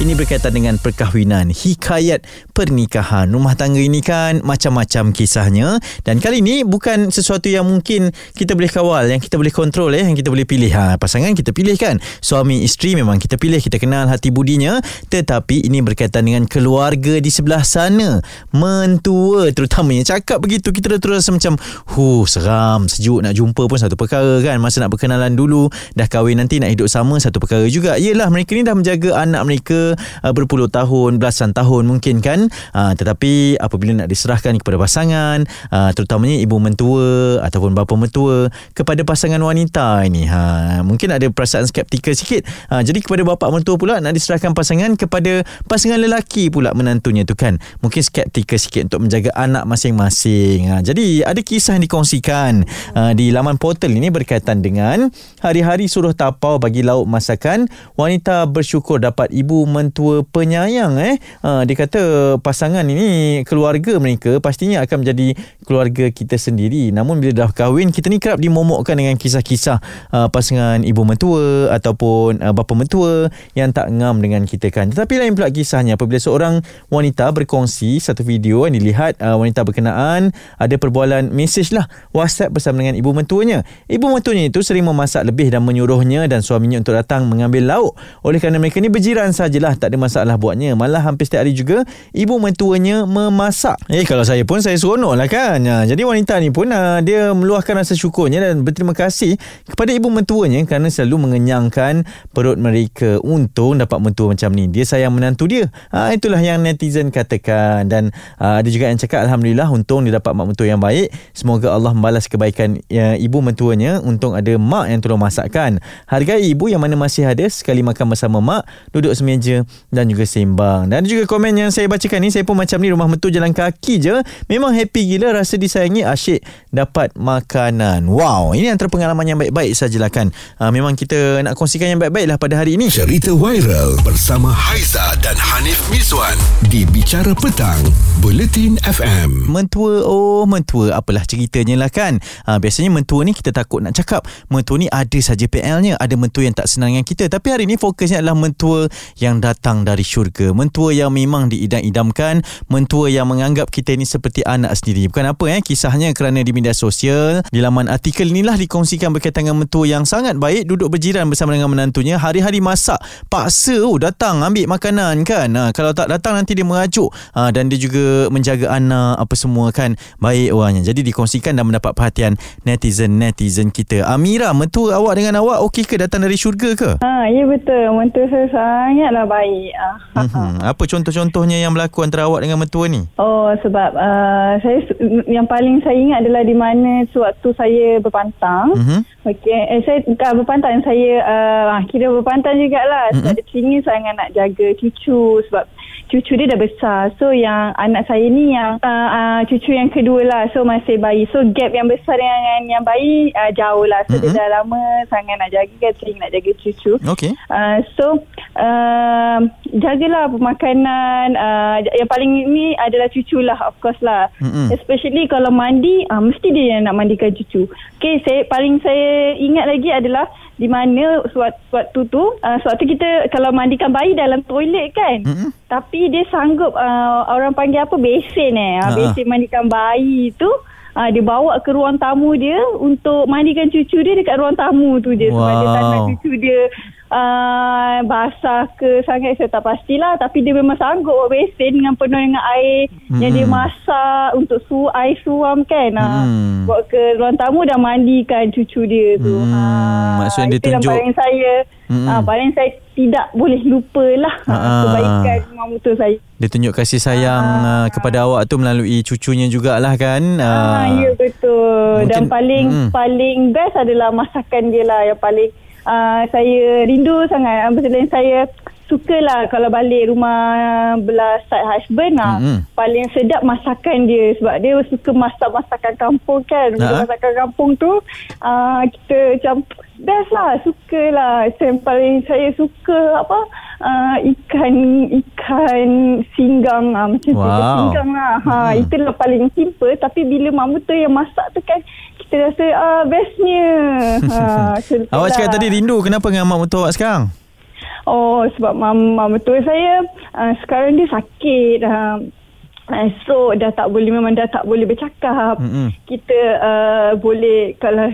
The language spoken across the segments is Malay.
Ini berkaitan dengan perkahwinan, hikayat pernikahan. Rumah tangga ini kan macam-macam kisahnya dan kali ini bukan sesuatu yang mungkin kita boleh kawal, yang kita boleh kontrol eh, yang kita boleh pilih. Ha, pasangan kita pilih kan. Suami isteri memang kita pilih, kita kenal hati budinya, tetapi ini berkaitan dengan keluarga di sebelah sana. Mentua terutamanya cakap begitu kita terus rasa macam huh seram, sejuk nak jumpa pun satu perkara kan. Masa nak berkenalan dulu, dah kahwin nanti nak hidup sama satu perkara juga. Yalah mereka ni dah menjaga anak mereka uh, berpuluh tahun, belasan tahun mungkin kan. Uh, tetapi apabila nak diserahkan kepada pasangan, uh, terutamanya ibu mentua ataupun bapa mentua kepada pasangan wanita ini, ha, mungkin ada perasaan skeptikal sikit. Uh, jadi kepada bapa mentua pula nak diserahkan pasangan kepada pasangan lelaki pula menantunya tu kan. Mungkin skeptikal sikit untuk menjaga anak masing-masing. Uh, jadi ada kisah yang dikongsikan di laman portal ini berkaitan dengan hari-hari suruh tapau bagi lauk masakan wanita bersyukur dapat ibu mentua penyayang eh. Ha, dia kata pasangan ini keluarga mereka pastinya akan menjadi keluarga kita sendiri. Namun bila dah kahwin kita ni kerap dimomokkan dengan kisah-kisah uh, pasangan ibu mentua ataupun uh, bapa mentua yang tak ngam dengan kita kan. Tetapi lain pula kisahnya apabila seorang wanita berkongsi satu video yang dilihat uh, wanita berkenaan ada perbualan mesej lah WhatsApp bersama dengan ibu mentuanya. Ibu mentuanya itu sering memasak lebih dan menyuruhnya dan suaminya untuk datang mengambil lauk. Oleh kerana mereka ni berjiran sajalah lah tak ada masalah buatnya. Malah hampir setiap hari juga ibu mentuanya memasak. Eh kalau saya pun saya seronok lah kan. Ha, jadi wanita ni pun ha, dia meluahkan rasa syukurnya dan berterima kasih kepada ibu mentuanya kerana selalu mengenyangkan perut mereka untung dapat mentua macam ni. Dia sayang menantu dia. Ha, itulah yang netizen katakan. Dan ha, ada juga yang cakap Alhamdulillah untung dia dapat mak mentua yang baik. Semoga Allah membalas kebaikan ya, ibu mentuanya untung ada mak yang tolong masakkan. Hargai ibu yang mana masih ada sekali makan bersama mak duduk semeja dan juga sembang. Dan juga komen yang saya bacakan ni saya pun macam ni rumah mentua jalan kaki je. Memang happy gila rasa disayangi asyik dapat makanan. Wow, ini antara pengalaman yang baik-baik sajalah kan. Uh, memang kita nak kongsikan yang baik-baik lah pada hari ini. Cerita viral bersama Haiza dan Hanif Miswan di Bicara Petang, Buletin FM. Mentua, oh mentua, apalah ceritanya lah kan. Uh, biasanya mentua ni kita takut nak cakap. Mentua ni ada saja PL-nya. Ada mentua yang tak senang dengan kita. Tapi hari ni fokusnya adalah mentua yang datang dari syurga. Mentua yang memang diidam-idamkan, mentua yang menganggap kita ini seperti anak sendiri. Bukan apa eh kisahnya kerana di media sosial, di laman artikel inilah dikongsikan berkaitan dengan mentua yang sangat baik duduk berjiran bersama dengan menantunya hari-hari masak. Paksa oh datang ambil makanan kan. Ha, kalau tak datang nanti dia merajuk ha, dan dia juga menjaga anak apa semua kan. Baik orangnya. Jadi dikongsikan dan mendapat perhatian netizen-netizen kita. Amira, mentua awak dengan awak okey ke datang dari syurga ke? Ha, ya betul. Mentua saya sangatlah baik baik. Uh-huh. Apa contoh-contohnya yang berlaku antara awak dengan mentua ni? Oh, sebab uh, saya yang paling saya ingat adalah di mana sewaktu saya berpantang. Uh-huh. Okey, eh, saya bukan berpantang, saya uh, kira berpantang jugalah. Uh-huh. Sebab dia teringin sangat nak jaga cucu sebab cucu dia dah besar. So yang anak saya ni yang uh, uh, cucu yang kedua lah. So masih bayi. So gap yang besar dengan yang bayi uh, jauh lah. So mm-hmm. dia dah lama sangat nak jaga kan. Sering nak jaga cucu. Okay. Uh, so uh, jagalah pemakanan. Uh, yang paling ini adalah cucu lah of course lah. Mm-hmm. Especially kalau mandi, uh, mesti dia yang nak mandikan cucu. Okay, saya, paling saya ingat lagi adalah di mana suatu tu uh, suatu kita kalau mandikan bayi dalam toilet kan. Mm-hmm. tapi dia sanggup uh, orang panggil apa besen eh. Uh, besen mandikan bayi tu uh, dia bawa ke ruang tamu dia untuk mandikan cucu dia dekat ruang tamu tu dia wow. sebab dia tak nak cucu dia uh, basah ke sangat saya tak pastilah. Tapi dia memang sanggup buat besen dengan penuh dengan air hmm. yang dia masak untuk su air suam kan. Ah, hmm. uh, buat ke ruang tamu dan mandikan cucu dia tu. Hmm. uh, maksudnya dia tunjuk. paling saya. Hmm. uh, paling saya tidak boleh lupa lah uh, kebaikan mamutu saya. Dia tunjuk kasih sayang uh, kepada awak tu melalui cucunya jugalah kan? Uh, uh, ya betul. Mungkin, dan paling hmm. paling best adalah masakan dia lah yang paling uh, saya rindu sangat. Uh, selain saya sukalah kalau balik rumah belah side husband lah. Mm-hmm. Paling sedap masakan dia. Sebab dia suka masak masakan kampung kan. Uh-huh. Masakan kampung tu uh, kita macam best lah. Suka lah. Yang paling saya suka apa uh, ikan ikan singgang ah macam tu Wow. singgang lah. Ha Hmm. itulah paling simple tapi bila mak mertua yang masak tu kan kita rasa ah bestnya. Ha Awak cakap itulah. tadi rindu Kenapa dengan mak mertua awak sekarang? Oh sebab mama mertua saya uh, sekarang dia sakit. Uh, uh, stroke dah tak boleh memang dah tak boleh bercakap. Mm-mm. Kita uh, boleh kalau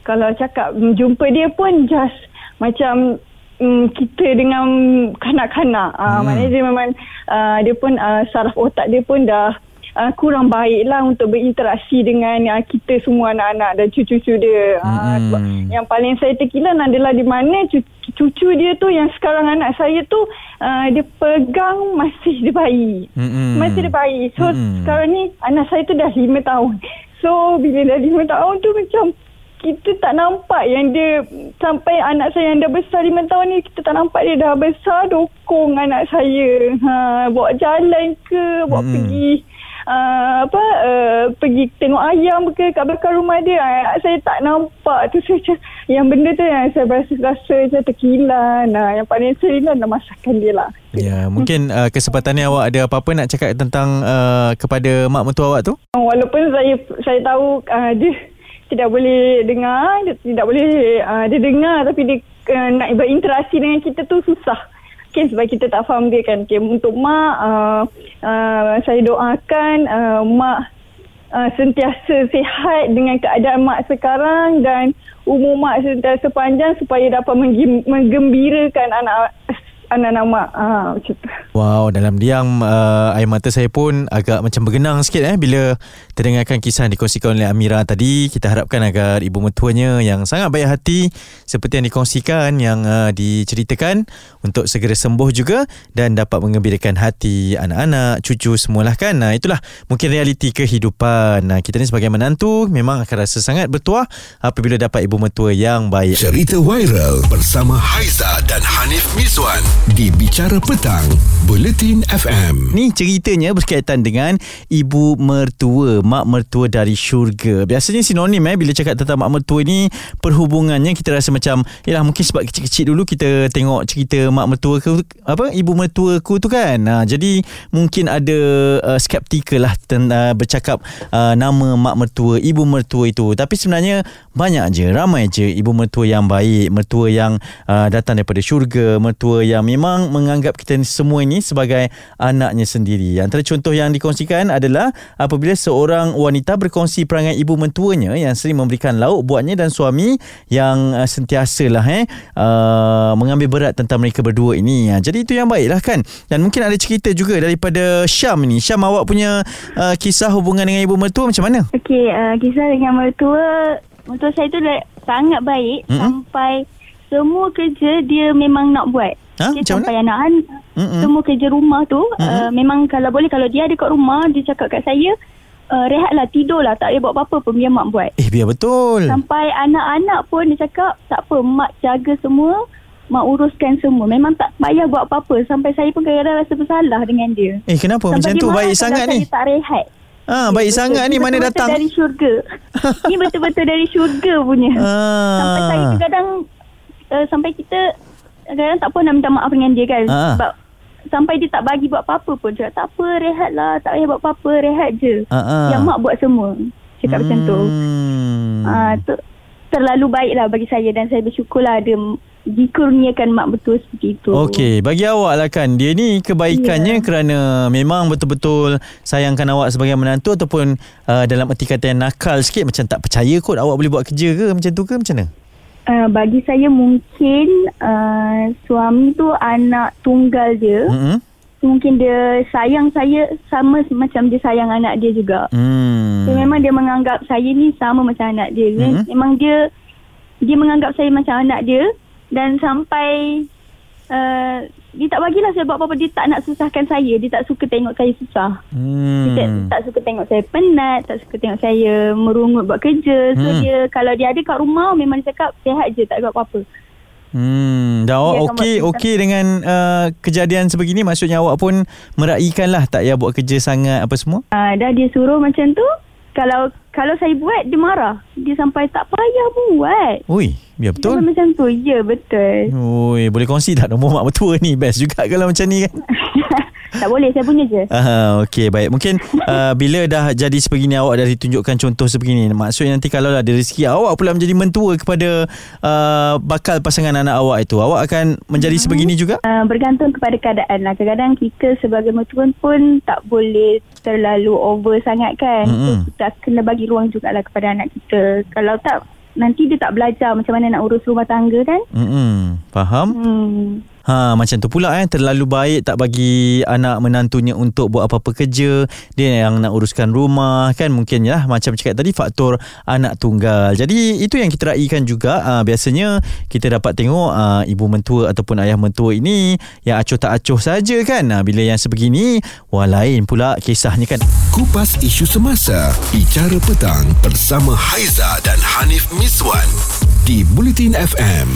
kalau cakap jumpa dia pun just macam mm, kita dengan kanak-kanak. Uh, Hmm. Maknanya dia memang uh, dia pun uh, saraf otak dia pun dah Uh, kurang baik lah untuk berinteraksi dengan uh, kita semua anak-anak dan cucu-cucu dia. Uh, Mm-mm. sebab yang paling saya terkilan adalah di mana cu- cucu dia tu yang sekarang anak saya tu uh, dia pegang masih dia bayi. Mm-mm. Masih dia bayi. So Mm-mm. sekarang ni anak saya tu dah lima tahun. So bila dah lima tahun tu macam kita tak nampak yang dia sampai anak saya yang dah besar lima tahun ni kita tak nampak dia dah besar dokong anak saya. Ha, bawa jalan ke, bawa Mm-mm. pergi uh, apa uh, pergi tengok ayam ke kat belakang rumah dia uh, saya tak nampak tu saya macam yang benda tu yang saya rasa rasa macam terkilan uh, yang paling terkilan adalah masakan dia lah Ya, mungkin uh, kesempatan ni awak ada apa-apa nak cakap tentang uh, kepada mak mertua awak tu? walaupun saya saya tahu uh, dia tidak boleh dengar dia tidak boleh uh, dia dengar tapi dia uh, nak berinteraksi dengan kita tu susah Okay, sebab kita tak faham dia kan. Okay, untuk mak, uh, uh, saya doakan uh, mak uh, sentiasa sihat dengan keadaan mak sekarang dan umur mak sentiasa panjang supaya dapat menggem- menggembirakan anak anak-anak mak. Uh, macam tu. Wow, dalam diam uh, air mata saya pun agak macam bergenang sikit eh bila terdengarkan kisah yang dikongsikan oleh Amira tadi. Kita harapkan agar ibu mertuanya yang sangat baik hati seperti yang dikongsikan yang uh, diceritakan untuk segera sembuh juga dan dapat mengembirakan hati anak-anak, cucu semualah kan. Nah, itulah mungkin realiti kehidupan. Nah, kita ni sebagai menantu memang akan rasa sangat bertuah apabila dapat ibu mertua yang baik. Cerita viral bersama Haiza dan Hanif Miswan di Bicara Petang, Buletin FM. Ni ceritanya berkaitan dengan ibu mertua, mak mertua dari syurga. Biasanya sinonim eh bila cakap tentang mak mertua ni perhubungannya kita rasa macam yalah mungkin sebab kecil-kecil dulu kita tengok cerita mak mertua ke apa ibu mertua ku tu kan. Ha, jadi mungkin ada uh, skeptikal lah ten, uh, bercakap uh, nama mak mertua, ibu mertua itu. Tapi sebenarnya banyak je, ramai je ibu mertua yang baik, mertua yang uh, datang daripada syurga, mertua yang memang menganggap kita semua ini sebagai anaknya sendiri. Antara contoh yang dikongsikan adalah apabila seorang wanita berkongsi perangai ibu mentuanya yang sering memberikan lauk buatnya dan suami yang uh, sentiasalah eh uh, mengambil berat tentang mereka berdua ini. Uh, jadi itu yang baiklah kan. Dan mungkin ada cerita juga daripada Syam ni. Syam awak punya uh, kisah hubungan dengan ibu mertua macam mana? Okey, uh, kisah dengan mertua, mertua saya tu sangat baik mm-hmm. sampai semua kerja dia memang nak buat. Ha? Macam sampai anak-anak Mm-mm. semua kerja rumah tu Mm-mm. uh, memang kalau boleh kalau dia ada kat rumah dia cakap kat saya uh, rehatlah tidurlah tak payah buat apa-apa pun biar mak buat. Eh biar betul. Sampai anak-anak pun dia cakap tak apa mak jaga semua mak uruskan semua. Memang tak payah buat apa-apa sampai saya pun kadang-kadang rasa bersalah dengan dia. Eh kenapa Sampai macam tu baik sangat ni? tak rehat. Ah baik Betul. sangat ni mana datang? dari syurga. Ini betul-betul dari syurga punya. Ah. Sampai saya kadang uh, sampai kita kadang tak apa nak minta maaf dengan dia kan. Ah. Sebab sampai dia tak bagi buat apa-apa pun. Cakap tak apa rehat lah. Tak payah buat apa-apa rehat je. Ah. Yang mak buat semua. Cakap macam tu. Hmm. Ah, tu terlalu baik lah bagi saya dan saya bersyukur lah ada dikurniakan mak betul seperti itu. Okey, bagi awak lah kan Dia ni kebaikannya Ya. kerana Memang betul-betul Sayangkan awak sebagai menantu Ataupun uh, Dalam erti kata yang nakal sikit Macam tak percaya kot Awak boleh buat kerja ke Macam tu ke macam mana? Uh, bagi saya mungkin uh, suami tu anak tunggal dia. Hmm. Mungkin dia sayang saya sama macam dia sayang anak dia juga. Hmm. So, memang dia menganggap saya ni sama macam anak dia. Mhm. Memang dia dia menganggap saya macam anak dia dan sampai uh, dia tak bagilah saya buat apa-apa. Dia tak nak susahkan saya. Dia tak suka tengok saya susah. Dia tak, Hmm. tak suka tengok saya penat, tak suka tengok saya merungut buat kerja. So Hmm. dia kalau dia ada kat rumah memang dia cakap sihat je tak buat apa-apa. Hmm. Dan awak okey okey dengan uh, kejadian sebegini Maksudnya awak pun Meraihkan lah Tak payah buat kerja sangat Apa semua Uh, dah dia suruh macam tu, kalau kalau saya buat dia marah. Dia sampai tak payah buat. Ui, ya betul. Dia macam tu. Ya betul. Ui, boleh kongsi tak nombor mak mertua ni? Best juga kalau macam ni kan. tak boleh saya punya je. Ah, okey baik. Mungkin uh, bila dah jadi sebegini awak dah ditunjukkan contoh sebegini. Maksudnya nanti kalau ada rezeki awak pula menjadi mentua kepada uh, bakal pasangan anak awak itu, awak akan menjadi hmm. sebegini juga? Uh, bergantung kepada keadaan lah. Kadang-kadang kita sebagai mentua pun tak boleh terlalu over sangat kan. Hmm. So, kita kena bagi ruang jugalah kepada anak kita. Kalau tak nanti dia tak belajar macam mana nak urus rumah tangga kan? Hmm. Faham? Hmm. Ha macam tu pula eh terlalu baik tak bagi anak menantunya untuk buat apa-apa kerja dia yang nak uruskan rumah kan mungkin ya macam cakap tadi faktor anak tunggal. Jadi itu yang kita raikan juga ha, biasanya kita dapat tengok ha, ibu mentua ataupun ayah mentua ini yang acuh tak acuh saja kan. Ha, bila yang sebegini wah lain pula kisahnya kan. Kupas isu semasa bicara petang bersama Haiza dan Hanif Miswan di Bulletin FM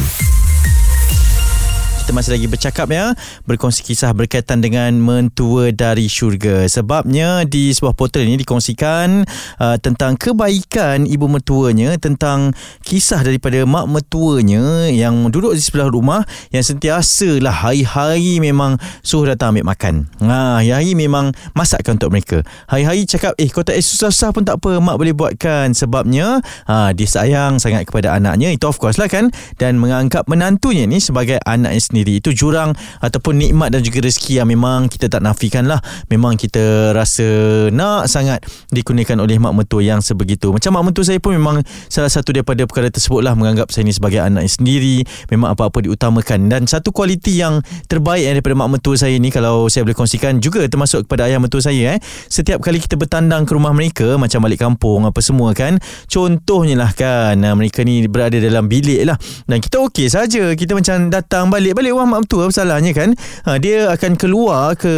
kita masih lagi bercakap ya berkongsi kisah berkaitan dengan mentua dari syurga. Sebabnya di sebuah portal ini dikongsikan uh, tentang kebaikan ibu mertuanya tentang kisah daripada mak mertuanya yang duduk di sebelah rumah yang sentiasa lah hari-hari memang suruh datang ambil makan. Ha, hari-hari memang masakkan untuk mereka. Hari-hari cakap eh kau tak eh, susah-susah pun tak apa mak boleh buatkan. Sebabnya ha, dia sayang sangat kepada anaknya. Itu of course lah kan? Dan menganggap menantunya ni sebagai anaknya sendiri itu jurang ataupun nikmat dan juga rezeki yang memang kita tak nafikan lah. Memang kita rasa nak sangat dikurniakan oleh mak mentua yang sebegitu. Macam mak mentua saya pun memang salah satu daripada perkara tersebut lah menganggap saya ni sebagai anak sendiri. Memang apa-apa diutamakan. Dan satu kualiti yang terbaik daripada mak mentua saya ni kalau saya boleh kongsikan juga termasuk kepada ayah mentua saya eh. Setiap kali kita bertandang ke rumah mereka macam balik kampung apa semua kan contohnya lah kan mereka ni berada dalam bilik lah. Dan kita okey saja. Kita macam datang balik-balik wah mak mentua apa salahnya kan? Ha, dia akan keluar ke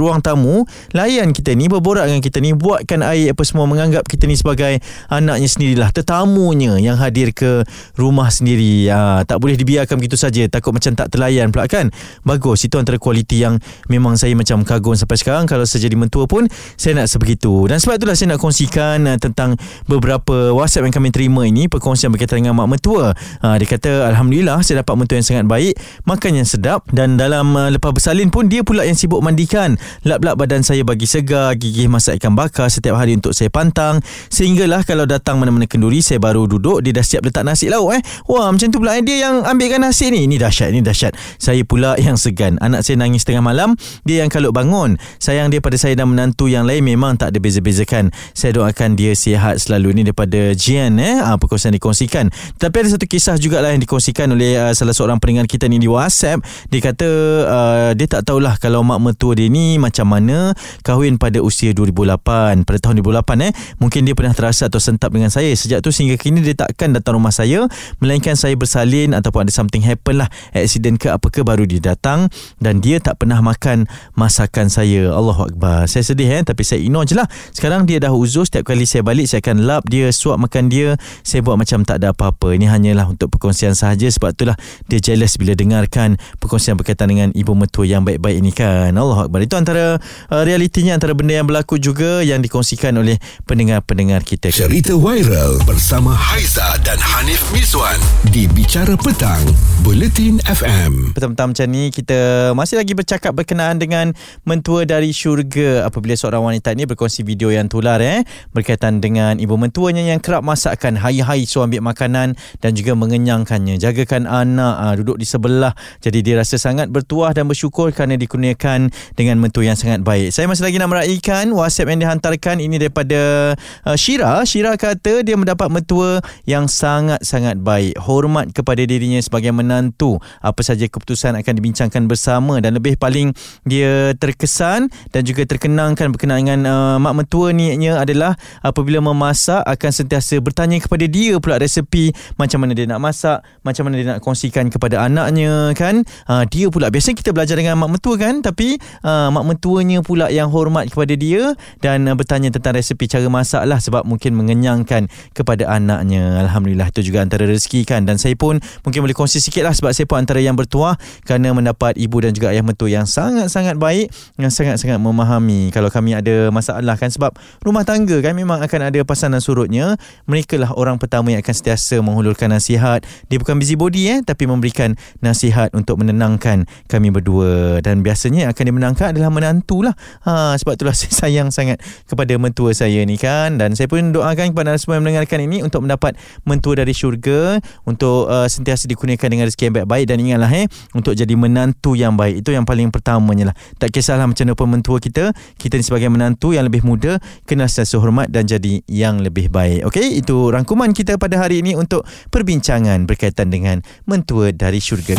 ruang tamu. Layan kita ni berborak dengan kita ni buatkan air apa semua menganggap kita ni sebagai anaknya sendirilah tetamunya yang hadir ke rumah sendiri. Ha, tak boleh dibiarkan begitu saja. Takut macam tak terlayan pula kan? Bagus itu antara kualiti yang memang saya macam kagum sampai sekarang. Kalau saya jadi mentua pun saya nak sebegitu. Dan sebab itulah saya nak kongsikan uh, tentang beberapa whatsapp yang kami terima ini. Perkongsian berkaitan dengan mak mentua. Ha, dia kata Alhamdulillah saya dapat mentua yang sangat baik makan yang sedap dan dalam uh, lepas bersalin pun dia pula yang sibuk mandikan. Lap-lap badan saya bagi segar, gigih masak ikan bakar setiap hari untuk saya pantang. Sehinggalah kalau datang mana-mana kenduri saya baru duduk dia dah siap letak nasi lauk eh. Wah macam tu pula eh. dia yang ambilkan nasi ni. Ini dahsyat, ini dahsyat. Saya pula yang segan. Anak saya nangis tengah malam, dia yang kalut bangun. Sayang dia pada saya dan menantu yang lain memang tak ada beza-bezakan. Saya doakan dia sihat selalu ini daripada Jian eh. Ah, perkongsian dikongsikan. Tapi ada satu kisah jugalah yang dikongsikan oleh uh, salah seorang pendengar kita ni di WhatsApp dia kata uh, dia tak tahulah kalau mak mertua dia ni macam mana kahwin pada usia 2008 pada tahun 2008 eh mungkin dia pernah terasa atau sentap dengan saya. Sejak tu sehingga kini dia takkan datang rumah saya melainkan saya bersalin ataupun ada something happen lah. Accident ke apa ke baru dia datang. Dan dia tak pernah makan masakan saya. Allahuakbar saya sedih eh tapi saya ignore je lah. Sekarang dia dah uzur. Setiap kali saya balik saya akan lap dia suap makan dia. Saya buat macam tak ada apa-apa. Ini hanyalah untuk perkongsian sahaja. Sebab itulah dia jealous bila dengarkan perkongsian berkaitan dengan ibu mertua yang baik-baik ini kan? Allah Akbar. Itu antara uh, realitinya antara benda yang berlaku juga yang dikongsikan oleh pendengar-pendengar kita. Cerita viral bersama Haiza dan Hanif Miswan di Bicara Petang Bulletin FM petang-petang macam ni kita masih lagi bercakap berkenaan dengan mentua dari syurga apabila seorang wanita ni berkongsi video yang tular eh? Berkaitan dengan ibu mentuanya yang kerap masakkan hari-hari so ambil makanan dan juga mengenyangkannya. Jagakan anak uh, duduk di sebelah jadi dia rasa sangat bertuah dan bersyukur kerana dikurniakan dengan mentua yang sangat baik. Saya masih lagi nak meraihkan WhatsApp yang dihantarkan ini daripada uh, Shira. Shira kata dia mendapat mentua yang sangat-sangat baik. Hormat kepada dirinya sebagai menantu. Apa saja keputusan akan dibincangkan bersama dan lebih paling dia terkesan dan juga terkenangkan berkenaan dengan uh, mak mentua ni adalah apabila memasak akan sentiasa bertanya kepada dia pula resepi macam mana dia nak masak, macam mana dia nak kongsikan kepada anaknya mengenangkan uh, dia pula. Biasanya kita belajar dengan mak mentua kan? Tapi uh, mak mentuanya pula yang hormat kepada dia dan uh, bertanya tentang resepi cara masak lah sebab mungkin mengenyangkan kepada anaknya. Alhamdulillah itu juga antara rezeki kan? Dan saya pun mungkin boleh kongsi sikit lah sebab saya pun antara yang bertuah kerana mendapat ibu dan juga ayah mentua yang sangat-sangat baik yang sangat-sangat memahami. Kalau kami ada masalah kan? Sebab rumah tangga kan memang akan ada pasangan surutnya. Mereka lah orang pertama yang akan sentiasa menghulurkan nasihat. Dia bukan busybody eh tapi memberikan nasihat untuk menenangkan kami berdua. Dan biasanya akan dimenangkan adalah menantu lah. Ha, sebab itulah saya sayang sangat kepada mentua saya ni kan? Dan saya pun doakan kepada semua yang mendengarkan ini untuk mendapat mentua dari syurga untuk uh, sentiasa dikurniakan dengan rezeki yang baik-baik. Dan ingatlah eh untuk jadi menantu yang baik. Itu yang paling pertamanya lah. Tak kisahlah macam mana pun mentua kita. Kita ni sebagai menantu yang lebih muda kena sentiasa hormat dan jadi yang lebih baik. Okey itu rangkuman kita pada hari ini untuk perbincangan berkaitan dengan mentua dari syurga